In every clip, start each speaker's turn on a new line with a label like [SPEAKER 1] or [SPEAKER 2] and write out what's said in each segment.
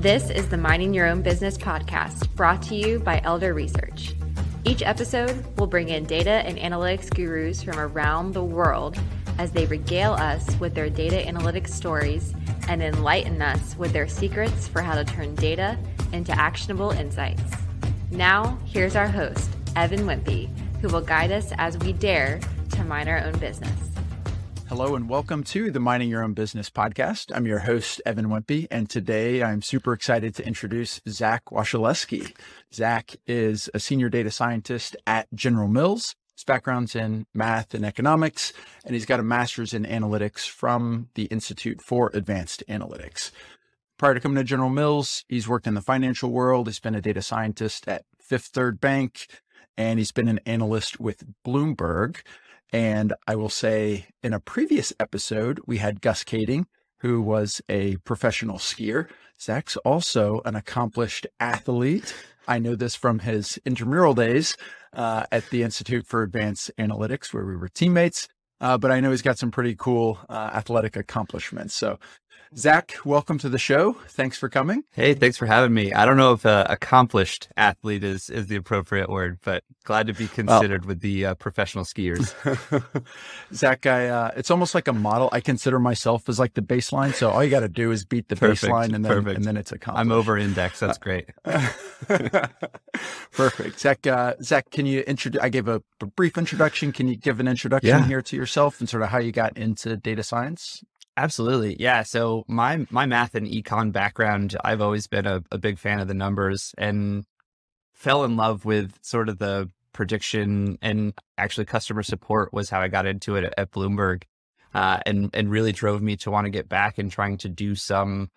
[SPEAKER 1] This is the Minding Your Own Business podcast brought to you by Elder Research. Each episode will bring in data and analytics gurus from around the world as they regale us with their data analytics stories and enlighten us with their secrets for how to turn data into actionable insights. Now, here's our host, Evan Wimpy, who will guide us as we dare to mind our own business.
[SPEAKER 2] Hello and welcome to the Mining Your Own Business podcast. I'm your host, Evan Wimpy, and today I'm super excited to introduce Zach Wasielewski. Zach is a senior data scientist at General Mills. His background's in math and economics, and he's got a master's in analytics from the Institute for Advanced Analytics. Prior to coming to General Mills, he's worked in the financial world. He's been a data scientist at Fifth Third Bank, and he's been an analyst with Bloomberg. And I will say in a previous episode, we had Gus Kaeding, who was a professional skier. Zach's also an accomplished athlete. I know this from his intramural days uh, at the Institute for Advanced Analytics, where we were teammates. Uh, but I know he's got some pretty cool uh, athletic accomplishments. So Zach, welcome to the show. Thanks for coming.
[SPEAKER 3] Hey, thanks for having me. I don't know if uh, accomplished athlete is, is the appropriate word, but glad to be considered well, with the uh, professional skiers.
[SPEAKER 2] Zach, I, uh, it's almost like a model. I consider myself as like the baseline. So all you got to do is beat the perfect, baseline and then, perfect. and then it's accomplished.
[SPEAKER 3] I'm over index. That's great.
[SPEAKER 2] perfect. Zach, uh, Zach, can you introduce, I gave a, a, brief introduction. Can you give an introduction yeah. here to yourself and sort of how you got into data science?
[SPEAKER 3] Absolutely. Yeah. So my my math and econ background, I've always been a, a big fan of the numbers and fell in love with sort of the prediction and actually customer support was how I got into it at, Bloomberg. Uh, and and really drove me to want to get back and trying to do some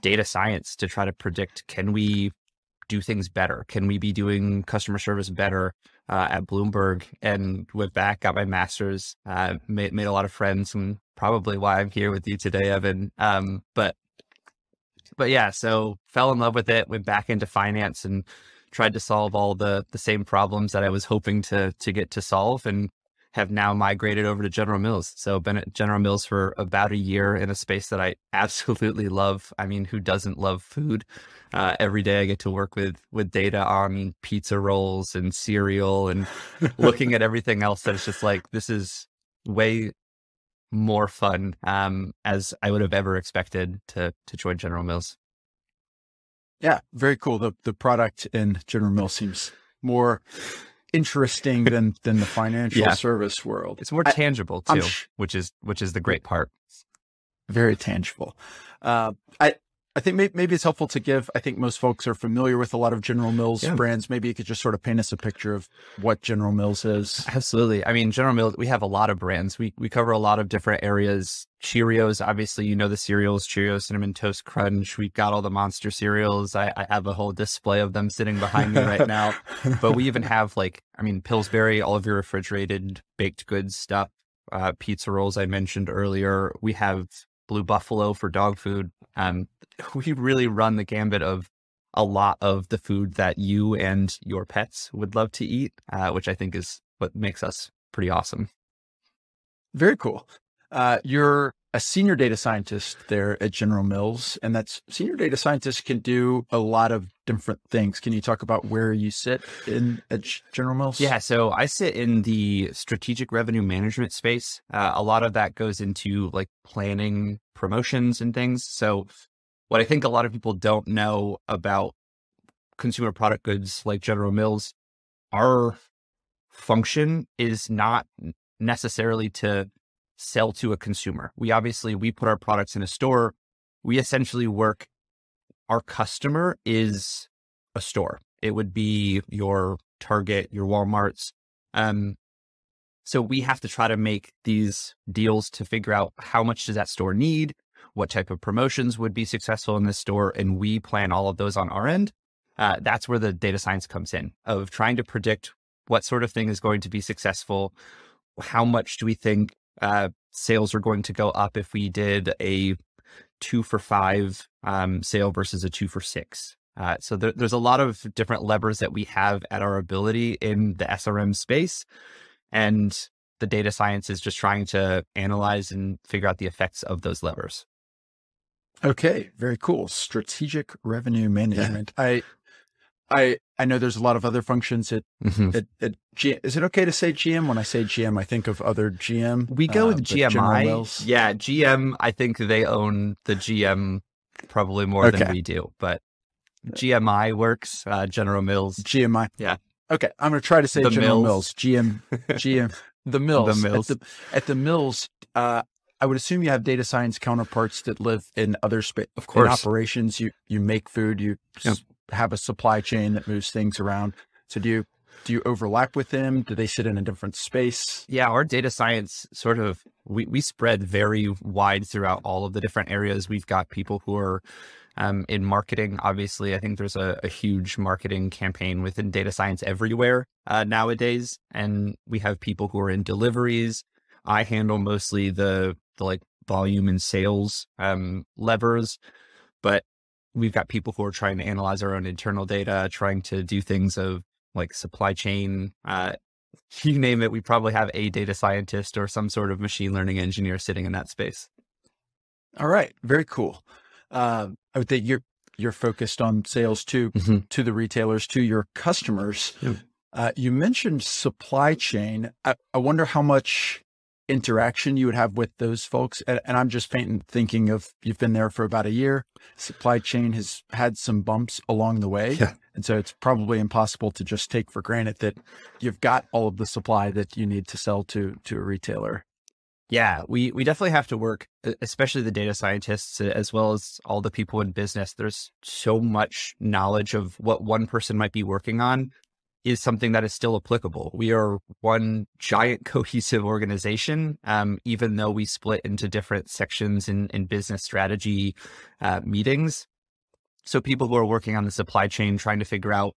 [SPEAKER 3] data science to try to predict can we do things better? Can we be doing customer service better uh, at Bloomberg? And went back, got my master's, uh, made made a lot of friends, and probably why I'm here with you today, Evan. Um, but but yeah, so fell in love with it, went back into finance, and tried to solve all the the same problems that I was hoping to to get to solve, and have now migrated over to General Mills. So been at General Mills for about a year in a space that I absolutely love. I mean, who doesn't love food? Uh, every day I get to work with with data on pizza rolls and cereal and looking at everything else that's just like this is way more fun um, as I would have ever expected to to join General Mills.
[SPEAKER 2] Yeah, very cool. The the product in General Mills seems more interesting than than the financial yeah. service world.
[SPEAKER 3] It's more tangible too, sh- which is which is the great part.
[SPEAKER 2] Very tangible. Uh, I I think maybe, maybe it's helpful to give. I think most folks are familiar with a lot of General Mills yeah. brands. Maybe you could just sort of paint us a picture of what General Mills is.
[SPEAKER 3] Absolutely. I mean, General Mills, we have a lot of brands. We we cover a lot of different areas. Cheerios, obviously, you know the cereals, Cheerios, Cinnamon Toast Crunch. We've got all the monster cereals. I, I have a whole display of them sitting behind me right now. but we even have like, I mean, Pillsbury, all of your refrigerated baked goods stuff. Uh, pizza rolls I mentioned earlier. We have Blue Buffalo for dog food. Um, we really run the gambit of a lot of the food that you and your pets would love to eat, uh, which I think is what makes us pretty awesome.
[SPEAKER 2] Very cool. Uh, you're a senior data scientist there at General Mills, and that's senior data scientists can do a lot of different things. Can you talk about where you sit in at General Mills?
[SPEAKER 3] Yeah, so I sit in the strategic revenue management space. Uh, a lot of that goes into like planning promotions and things. So what I think a lot of people don't know about consumer product goods like General Mills, our function is not necessarily to sell to a consumer. We obviously we put our products in a store. We essentially work our customer is a store. It would be your Target, your Walmarts. Um, so we have to try to make these deals to figure out how much does that store need, what type of promotions would be successful in this store, and we plan all of those on our end. Uh, that's where the data science comes in of trying to predict what sort of thing is going to be successful. How much do we think uh, sales are going to go up if we did a two for five um, sale versus a two for six. Uh, so there, there's a lot of different levers that we have at our ability in the SRM space. And the data science is just trying to analyze and figure out the effects of those levers.
[SPEAKER 2] Okay, very cool. Strategic revenue management. Yeah. I I I know there's a lot of other functions at mm-hmm. at, at G, is it okay to say GM? When I say GM, I think of other GM.
[SPEAKER 3] We go uh, with GMI. Yeah, GM. I think they own the GM probably more okay. than we do, but GMI works. Uh, General Mills.
[SPEAKER 2] GMI.
[SPEAKER 3] Yeah.
[SPEAKER 2] Okay, I'm going to try to say the General Mills. Mills. GM. GM. the Mills. The Mills. At the, at the Mills, uh, I would assume you have data science counterparts that live in other space. Of course, in operations, you you make food, you yep. Have a supply chain that moves things around. So do you do you overlap with them? Do they sit in a different space?
[SPEAKER 3] Yeah, our data science sort of we we spread very wide throughout all of the different areas. We've got people who are um, in marketing. Obviously, I think there's a, a, huge marketing campaign within data science everywhere uh, nowadays, and we have people who are in deliveries. I handle mostly the the like volume and sales um, levers, but we've got people who are trying to analyze our own internal data, trying to do things of like supply chain. Uh, you name it, we probably have a data scientist or some sort of machine learning engineer sitting in that space.
[SPEAKER 2] All right, very cool. Uh, I would think you're you're focused on sales to mm-hmm. to the retailers, to your customers. Yeah. Uh, you mentioned supply chain. I, I, wonder how much interaction you would have with those folks. And, and I'm just thinking of you've been there for about a year. Supply chain has had some bumps along the way. Yeah. And so it's probably impossible to just take for granted that you've got all of the supply that you need to sell to to a retailer.
[SPEAKER 3] Yeah, we we definitely have to work, especially the data scientists as well as all the people in business. There's so much knowledge of what one person might be working on is something that is still applicable. We are one giant cohesive organization, um, even though we split into different sections in, in business strategy uh, meetings. So people who are working on the supply chain trying to figure out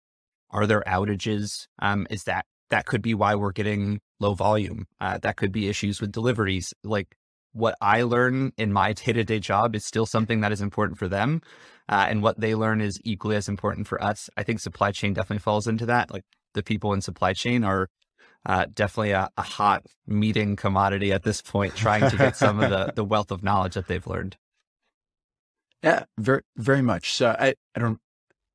[SPEAKER 3] are there outages? Um, is that that could be why we're getting low volume? Uh, that could be issues with deliveries. Like what I learn in my day to day job is still something that is important for them. Uh, and what they learn is equally as important for us. I think supply chain definitely falls into that. Like the people in supply chain are uh, definitely a, a, hot meeting commodity at this point, trying to get some of the, the wealth of knowledge that they've learned.
[SPEAKER 2] Yeah, very, very much. So I, I don't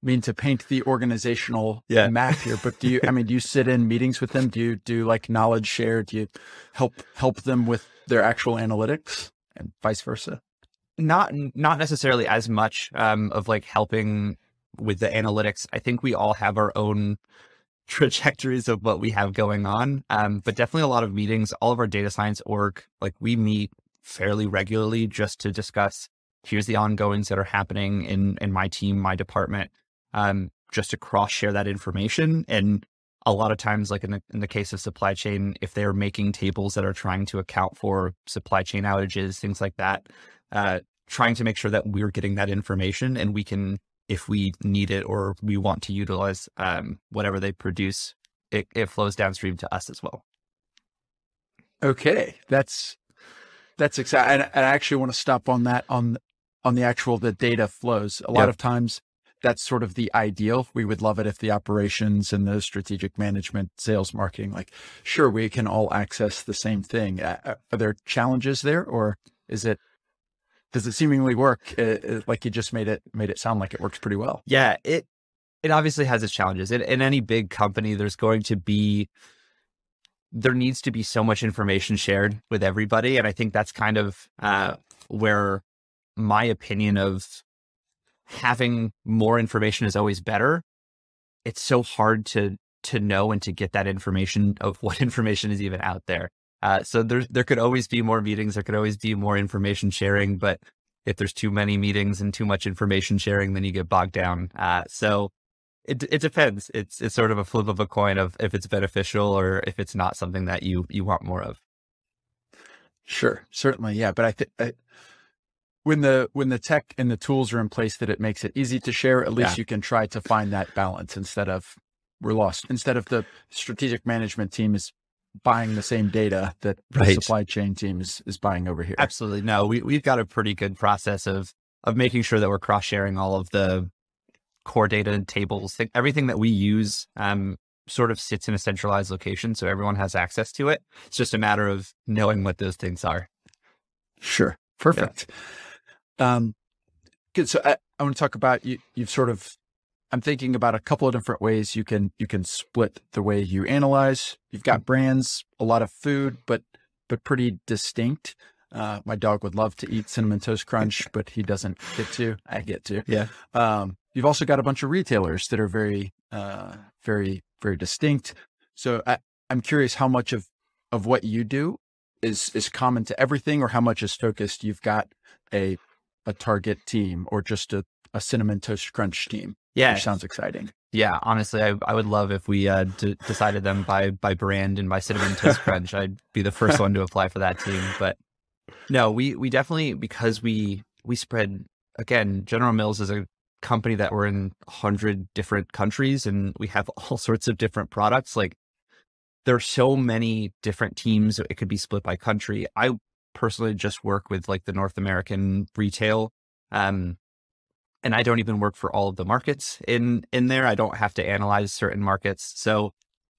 [SPEAKER 2] mean to paint the organizational yeah. map here, but do you, I mean, do you sit in meetings with them? Do you do like knowledge share? Do you help, help them with their actual analytics and vice versa?
[SPEAKER 3] Not, not necessarily as much, um, of like helping with the analytics. I think we all have our own trajectories of what we have going on. Um, but definitely a lot of meetings. All of our data science org, like we meet fairly regularly just to discuss here's the ongoings that are happening in in my team, my department, um, just to cross share that information. And a lot of times, like in the in the case of supply chain, if they're making tables that are trying to account for supply chain outages, things like that, uh, trying to make sure that we're getting that information and we can if we need it or we want to utilize um, whatever they produce, it, it flows downstream to us as well.
[SPEAKER 2] Okay, that's that's exciting. And, I actually want to stop on that on on the actual the data flows. A lot yep. of times, that's sort of the ideal. We would love it if the operations and the strategic management, sales, marketing, like sure we can all access the same thing. Uh, are there challenges there, or is it does it seemingly work? It, uh, it, uh, like you just made it made it sound like it works pretty well.
[SPEAKER 3] Yeah, it it obviously has its challenges. In, in any big company, there's going to be there needs to be so much information shared with everybody, and I think that's kind of uh, where my opinion of having more information is always better. It's so hard to to know and to get that information of what information is even out there. Uh, so there there could always be more meetings. There could always be more information sharing. But if there's too many meetings and too much information sharing, then you get bogged down. Uh, so it it depends. It's it's sort of a flip of a coin of if it's beneficial or if it's not something that you you want more of.
[SPEAKER 2] Sure, certainly, yeah. But I think when the when the tech and the tools are in place that it makes it easy to share, at least yeah. you can try to find that balance instead of we're lost. Instead of the strategic management team is buying the same data that the right. supply chain team is, is buying over here.
[SPEAKER 3] Absolutely. No, we, we've got a pretty good process of, of making sure that we're cross sharing all of the core data and tables, everything that we use, um, sort of sits in a centralized location. So everyone has access to it. It's just a matter of knowing what those things are.
[SPEAKER 2] Sure. Perfect. Yeah. Um, Good. So I, I want to talk about you. You've sort of. I'm thinking about a couple of different ways you can you can split the way you analyze. You've got brands, a lot of food, but but pretty distinct. Uh, my dog would love to eat cinnamon toast crunch, but he doesn't get to. I get to.
[SPEAKER 3] Yeah.
[SPEAKER 2] Um, you've also got a bunch of retailers that are very, uh, very, very distinct. So I, I'm curious how much of of what you do is is common to everything, or how much is focused. You've got a a target team, or just a, a cinnamon toast crunch team.
[SPEAKER 3] Yeah,
[SPEAKER 2] which sounds exciting.
[SPEAKER 3] Yeah, honestly, I, I would love if we uh, d- decided them by by brand and by cinnamon toast crunch. I'd be the first one to apply for that team. But no, we we definitely because we we spread again. General Mills is a company that we're in hundred different countries and we have all sorts of different products. Like there are so many different teams. It could be split by country. I personally just work with like the North American retail. Um, and I don't even work for all of the markets in in there. I don't have to analyze certain markets. So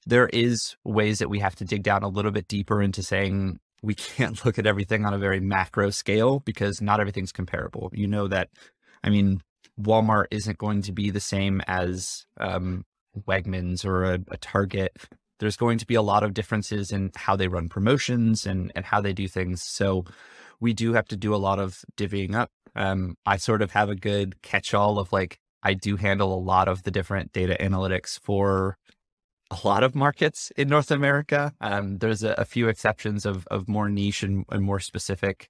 [SPEAKER 3] there is ways that we have to dig down a little bit deeper into saying we can't look at everything on a very macro scale because not everything's comparable. You know that, I mean, Walmart isn't going to be the same as um, Wegmans or a, a, Target. There's going to be a lot of differences in how they run promotions and, and how they do things. So we do have to do a lot of divvying up. Um, I sort of have a good catch all of like, I do handle a lot of the different data analytics for a lot of markets in North America. Um, there's a, a, few exceptions of, of more niche and, and, more specific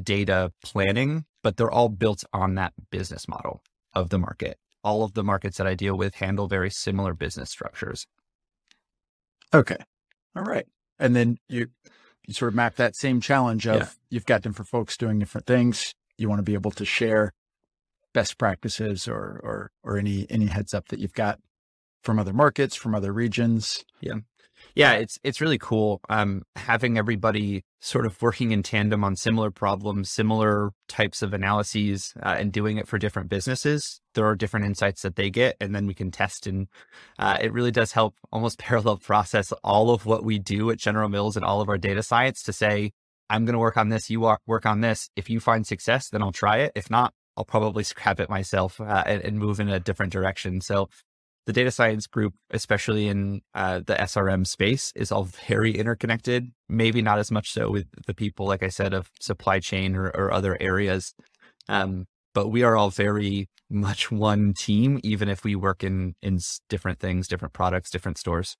[SPEAKER 3] data planning, but they're all built on that business model of the market. All of the markets that I deal with handle very similar business structures.
[SPEAKER 2] Okay. All right. And then you you sort of map that same challenge of yeah. you've got different folks doing different things. You want to be able to share best practices or or or any any heads up that you've got from other markets, from other regions.
[SPEAKER 3] Yeah. Yeah, it's it's really cool um, having everybody sort of working in tandem on similar problems, similar types of analyses, uh, and doing it for different businesses. There are different insights that they get, and then we can test. And uh, it really does help almost parallel process all of what we do at General Mills and all of our data science to say, I'm going to work on this, you work on this. If you find success, then I'll try it. If not, I'll probably scrap it myself uh, and, and, move in a different direction. So the data science group, especially in uh, the SRM space, is all very interconnected. Maybe not as much so with the people, like I said, of supply chain or, or other areas. Um, but we are all very much one team, even if we work in in different things, different products, different stores.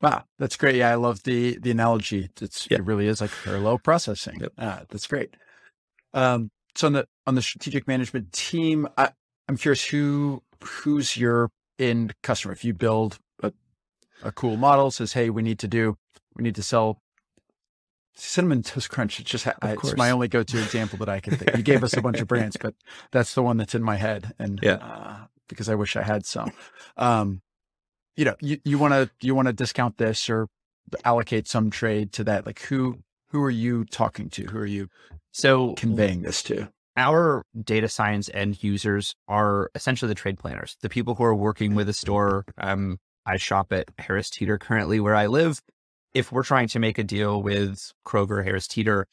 [SPEAKER 2] Wow, that's great. Yeah, I love the the analogy. It's yep. it really is like parallel processing. Yep. Ah, that's great. Um, so on the on the strategic management team, I, I'm curious who who's your end customer. If you build a, a cool model, says, "Hey, we need to do, we need to sell cinnamon toast crunch." It's just it's my only go-to example that I can think. You gave us a bunch of brands, but that's the one that's in my head, and yeah, uh, because I wish I had some. Um, you know, you you want to you want to discount this or allocate some trade to that. Like who who are you talking to? Who are you so conveying this to?
[SPEAKER 3] our data science end users are essentially the trade planners, the people who are working with a store. Um, I shop at Harris Teeter currently where I live. If we're trying to make a deal with Kroger, Harris Teeter,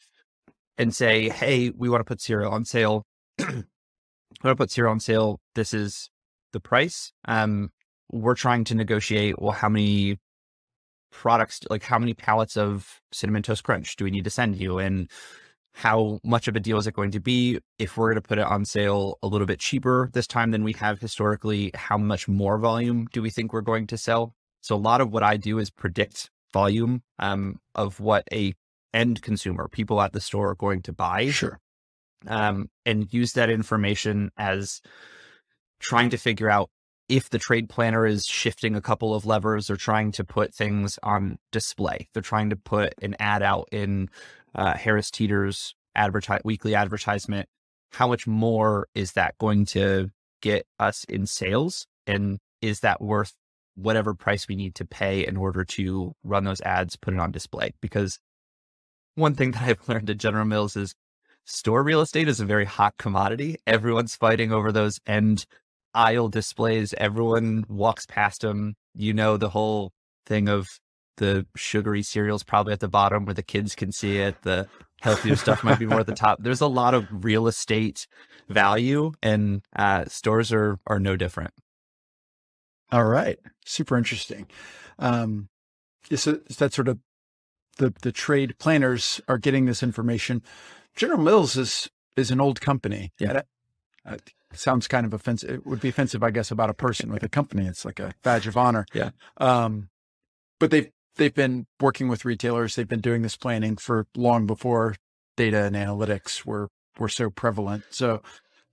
[SPEAKER 3] and say, hey, we want to put cereal on sale, we want to put cereal on sale. This is the price. Um, we're trying to negotiate, well, how many products, like how many pallets of cinnamon toast crunch do we need to send you? And how much of a deal is it going to be? If we're going to put it on sale a little bit cheaper this time than we have historically how much more volume do we think we're going to sell? So a lot of what i do is predict volume um, of what a end consumer people at the store are going to buy
[SPEAKER 2] sure.
[SPEAKER 3] um, and use that information as trying to figure out if the trade planner is shifting a couple of levers or trying to put things on display they're trying to put an ad out in uh, Harris Teeter's weekly advertisement, how much more is that going to get us in sales? And is that worth whatever price we need to pay in order to run those ads, put it on display? Because one thing that I've learned at General Mills is store real estate is a very hot commodity. Everyone's fighting over those end aisle displays. Everyone walks past them. You know, the whole thing of the sugary cereals probably at the bottom where the kids can see it. The healthier stuff might be more at the top. There's a lot of real estate value, and uh, stores are are no different.
[SPEAKER 2] All right, super interesting. Um, so that sort of the the trade planners are getting this information. General Mills is is an old company.
[SPEAKER 3] Yeah.
[SPEAKER 2] Uh, sounds kind of offensive. It would be offensive, I guess, about a person with a company. It's like a badge of honor.
[SPEAKER 3] Yeah.
[SPEAKER 2] Um, but they've they've been working with retailers. They've been doing this planning for long before data and analytics were were so prevalent. So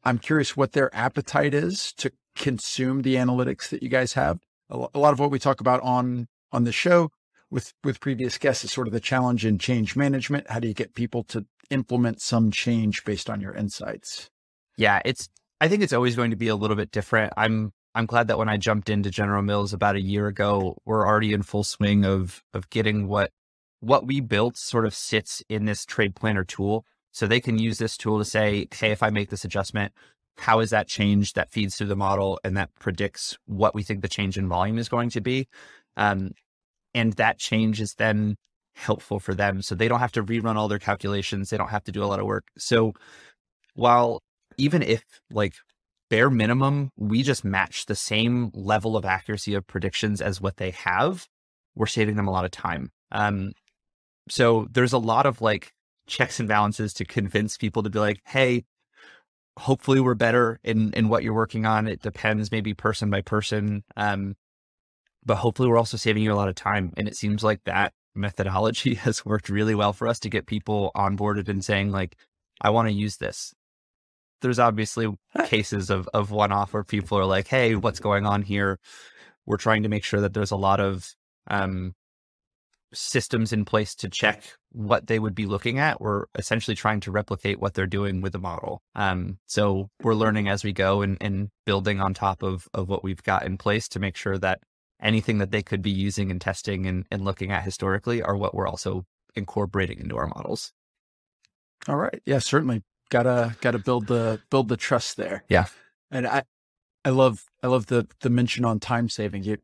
[SPEAKER 2] I'm curious what their appetite is to consume the analytics that you guys have. A lot of what we talk about on on the show with with previous guests is sort of the challenge in change management. How do you get people to implement some change based on your insights?
[SPEAKER 3] Yeah, it's I think it's always going to be a little bit different. I'm I'm glad that when I jumped into General Mills about a year ago, we're already in full swing of of getting what what we built sort of sits in this trade planner tool. So they can use this tool to say, hey, if I make this adjustment, how is that change that feeds through the model and that predicts what we think the change in volume is going to be. Um, and that change is then helpful for them. So they don't have to rerun all their calculations. They don't have to do a lot of work. So while even if like bare minimum, we just match the same level of accuracy of predictions as what they have, we're saving them a lot of time. Um, so there's a lot of like checks and balances to convince people to be like, hey, hopefully we're better in in what you're working on. It depends maybe person by person. Um, but hopefully we're also saving you a lot of time. And it seems like that methodology has worked really well for us to get people onboarded and saying like, I want to use this. There's obviously cases of of one off where people are like, hey, what's going on here? We're trying to make sure that there's a lot of um, systems in place to check what they would be looking at. We're essentially trying to replicate what they're doing with the model. Um, so we're learning as we go and, and building on top of, of what we've got in place to make sure that anything that they could be using and testing and, and looking at historically are what we're also incorporating into our models.
[SPEAKER 2] All right. Yeah, certainly. Gotta gotta build the build the trust there.
[SPEAKER 3] Yeah.
[SPEAKER 2] And I I love I love the the mention on time saving. You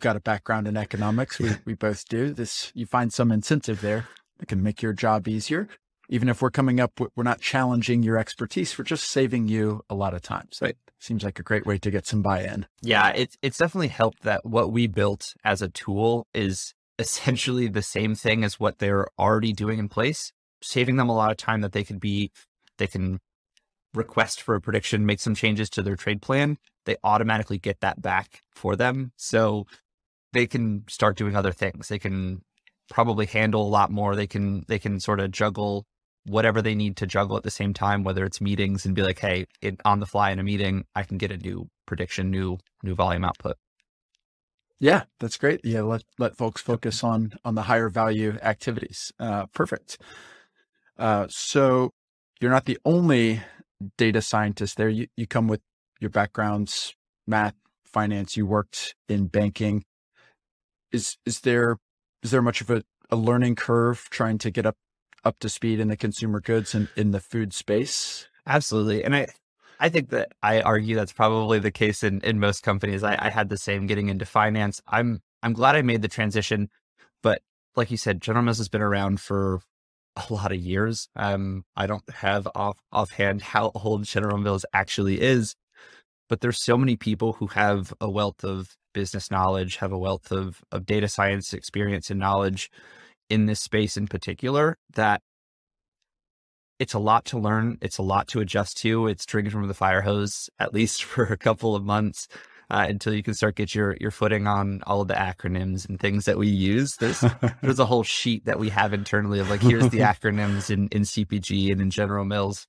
[SPEAKER 2] got a background in economics. We we both do. This you find some incentive there that can make your job easier. Even if we're coming up, we're not challenging your expertise. We're just saving you a lot of time. So it seems like a great way to get some buy-in.
[SPEAKER 3] Yeah, it's it's definitely helped that what we built as a tool is essentially the same thing as what they're already doing in place, saving them a lot of time that they could be they can request for a prediction, make some changes to their trade plan, they automatically get that back for them. So they can start doing other things. They can probably handle a lot more. They can they can sort of juggle whatever they need to juggle at the same time, whether it's meetings and be like, hey, it, on the fly in a meeting, I can get a new prediction, new new volume output.
[SPEAKER 2] Yeah, that's great. Yeah, let let folks focus on on the higher value activities. Uh, perfect. Uh, so you're not the only data scientist there. You you come with your backgrounds, math, finance. You worked in banking is is there is there much of a, a learning curve trying to get up up to speed in the consumer goods and in the food space?
[SPEAKER 3] Absolutely. And I I think that I argue that's probably the case in, in most companies. I, I had the same getting into finance. I'm I'm glad I made the transition, but like you said, General Mills has been around for a lot of years. Um, I don't have off offhand how old General Mills actually is, but there's so many people who have a wealth of business knowledge, have a wealth of, of data science experience and knowledge in this space in particular that it's a lot to learn. It's a lot to adjust to. It's drinking from the fire hose, at least for a couple of months. Uh, until you can start get your your footing on all of the acronyms and things that we use. There's there's a whole sheet that we have internally of like here's the acronyms in in CPG and in General Mills,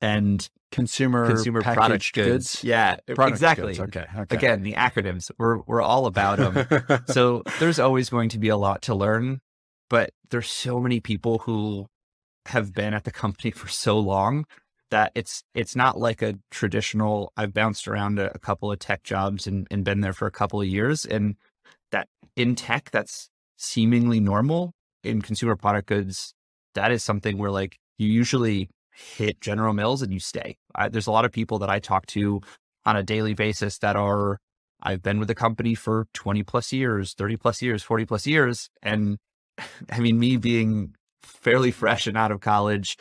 [SPEAKER 3] and
[SPEAKER 2] consumer
[SPEAKER 3] consumer product goods. goods. Yeah,
[SPEAKER 2] product
[SPEAKER 3] exactly.
[SPEAKER 2] Goods. Okay, okay.
[SPEAKER 3] Again, the acronyms. We're we're all about them. so there's always going to be a lot to learn, but there's so many people who have been at the company for so long that it's it's not like a traditional. I've bounced around a, a couple of tech jobs and, and been there for a couple of years, and that in tech that's seemingly normal. In consumer product goods, that is something where like you usually hit General Mills and you stay. I, there's a lot of people that I talk to on a daily basis that are I've been with the company for 20 plus years, 30 plus years, 40 plus years. And I mean, me being fairly fresh and out of college,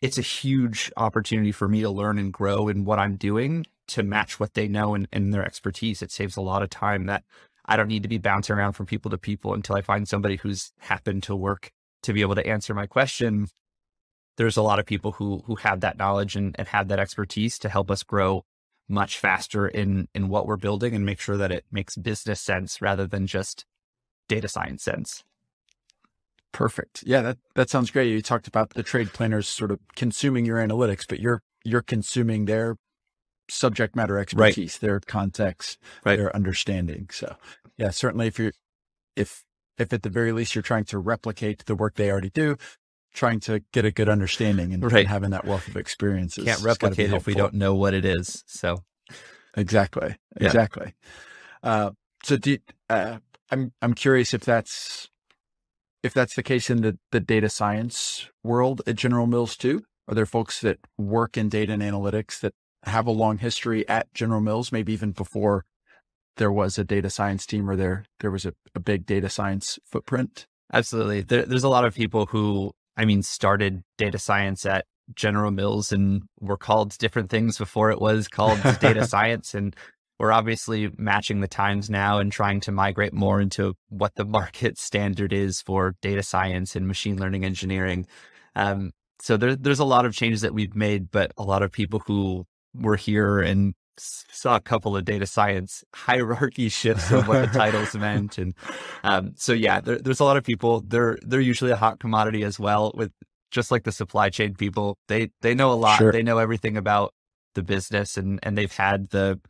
[SPEAKER 3] it's a huge opportunity for me to learn and grow in what I'm doing to match what they know and, and their expertise. It saves a lot of time that I don't need to be bouncing around from people to people until I find somebody who's happened to work to be able to answer my question. There's a lot of people who who have that knowledge and, and have that expertise to help us grow much faster in in what we're building and make sure that it makes business sense rather than just data science sense.
[SPEAKER 2] Perfect. Yeah, that that sounds great. You talked about the trade planners sort of consuming your analytics, but you're you're consuming their subject matter expertise, right. their context, right. their understanding. So, yeah, certainly if you're if if at the very least you're trying to replicate the work they already do, trying to get a good understanding and, right. and having that wealth of experiences.
[SPEAKER 3] Can't replicate if we don't know what it is. So,
[SPEAKER 2] exactly, exactly. Yeah. Uh, so, do uh, I'm I'm curious if that's if that's the case in the, the data science world at General Mills too? Are there folks that work in data and analytics that have a long history at General Mills, maybe even before there was a data science team or there there was a, a big data science footprint?
[SPEAKER 3] Absolutely. There, there's a lot of people who, I mean, started data science at General Mills and were called different things before it was called data science. And we're obviously matching the times now and trying to migrate more into what the market standard is for data science and machine learning engineering. Um, so there, there's a lot of changes that we've made, but a lot of people who were here and saw a couple of data science hierarchy shifts of what the titles meant, and um, so yeah, there, there's a lot of people. They're they're usually a hot commodity as well. With just like the supply chain people, they they know a lot. Sure. They know everything about the business, and and they've had the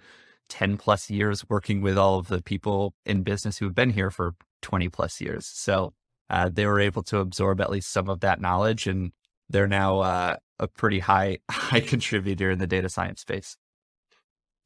[SPEAKER 3] 10 plus years working with all of the people in business who've been here for 20 plus years. So uh, they were able to absorb at least some of that knowledge and they're now uh, a pretty high high contributor in the data science space.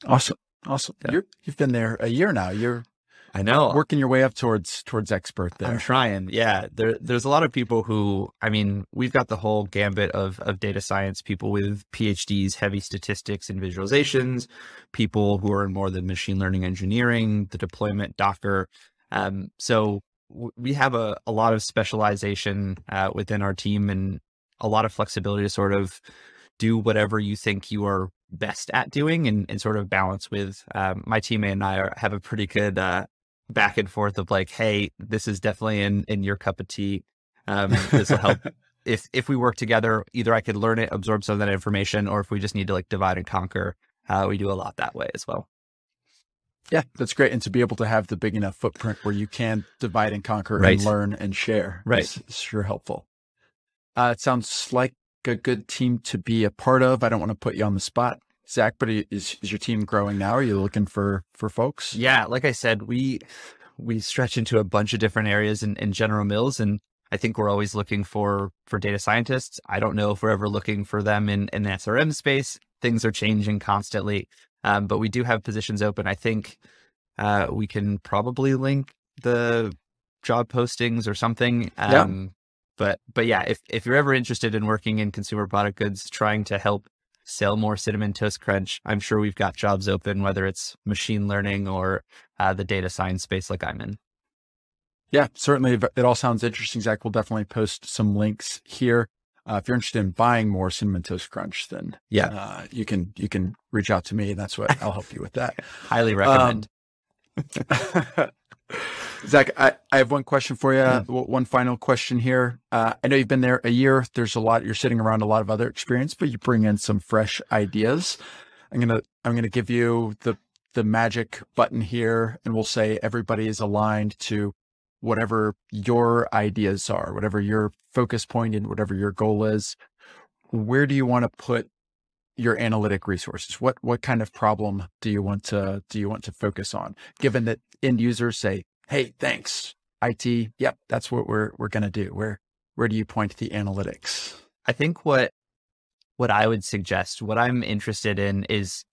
[SPEAKER 2] Awesome. Awesome. Yeah. you have been there a year now. You're
[SPEAKER 3] I know.
[SPEAKER 2] Working your way up towards towards expert there.
[SPEAKER 3] I'm trying. Yeah. There there's a lot of people who I mean, we've got the whole gambit of of data science people with PhDs, heavy statistics and visualizations, people who are in more the machine learning engineering, the deployment, Docker. Um, so w- we have a, a lot of specialization uh, within our team and a lot of flexibility to sort of do whatever you think you are best at doing and, and sort of balance with um, my teammate and I are, have a pretty good uh, back and forth of like, hey, this is definitely in in your cup of tea. Um, this will help. if if we work together, either I could learn it, absorb some of that information, or if we just need to like divide and conquer, uh, we do a lot that way as well.
[SPEAKER 2] Yeah, that's great. And to be able to have the big enough footprint where you can divide and conquer right. and learn and share,
[SPEAKER 3] right,
[SPEAKER 2] is, sure helpful. Uh, it sounds like a good team to be a part of. I don't want to put you on the spot, Zach, but is is your team growing now? Are you looking for for folks?
[SPEAKER 3] Yeah, like I said, we we stretch into a bunch of different areas in, in General Mills, and I think we're always looking for for data scientists. I don't know if we're ever looking for them in in the SRM space. Things are changing constantly, um, but we do have positions open. I think uh, we can probably link the job postings or something. Um, yeah. But but yeah, if if you're ever interested in working in consumer product goods, trying to help sell more cinnamon toast crunch. I'm sure we've got jobs open whether it's machine learning or uh, the data science space like i'm in.
[SPEAKER 2] Yeah certainly. It all sounds interesting zach. We'll definitely post some links here. Uh, if you're interested in buying more cinnamon toast crunch then
[SPEAKER 3] yeah.
[SPEAKER 2] uh, you can you can reach out to me. And that's what i'll help you with that.
[SPEAKER 3] Highly recommend.
[SPEAKER 2] um, Zach, I, I have one question for you. Mm. One final question here. Uh, I know you've been there a year. There's a lot. You're sitting around a lot of other experience, but you bring in some fresh ideas. I'm gonna I'm gonna give you the the magic button here, and we'll say everybody is aligned to whatever your ideas are, whatever your focus point and whatever your goal is. Where do you want to put your analytic resources? What what kind of problem do you want to do you want to focus on? Given that end users say, hey, thanks. IT, yep, that's what we're we're gonna do. Where where do you point the analytics?
[SPEAKER 3] I think what what I would suggest, what I'm interested in is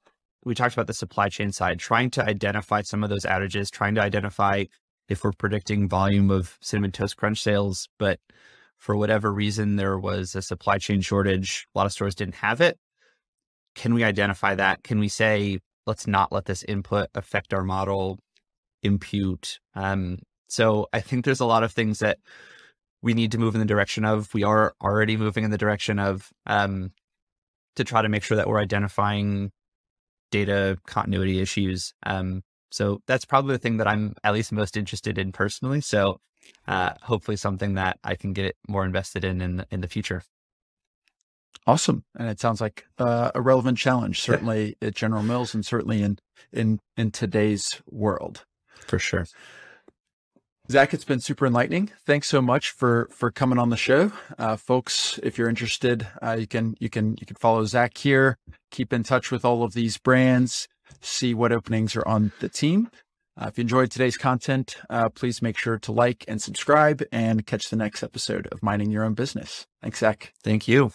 [SPEAKER 3] we talked about the supply chain side, trying to identify some of those outages, trying to identify if we're predicting volume of cinnamon toast crunch sales, but for whatever reason there was a supply chain shortage, a lot of stores didn't have it. Can we identify that? Can we say let's not let this input affect our model, impute. Um, so I think there's a lot of things that we need to move in the direction of. We are already moving in the direction of um, to try to make sure that we're identifying data continuity issues. Um, so that's probably the thing that I'm at least most interested in personally. So uh, hopefully something that I can get more invested in in the, in the future.
[SPEAKER 2] Awesome, and it sounds like uh, a relevant challenge, certainly at General Mills, and certainly in in in today's world,
[SPEAKER 3] for sure.
[SPEAKER 2] Zach, it's been super enlightening. Thanks so much for for coming on the show, uh, folks. If you're interested, uh, you can you can you can follow Zach here. Keep in touch with all of these brands. See what openings are on the team. Uh, if you enjoyed today's content, uh, please make sure to like and subscribe, and catch the next episode of Mining Your Own Business. Thanks, Zach.
[SPEAKER 3] Thank you.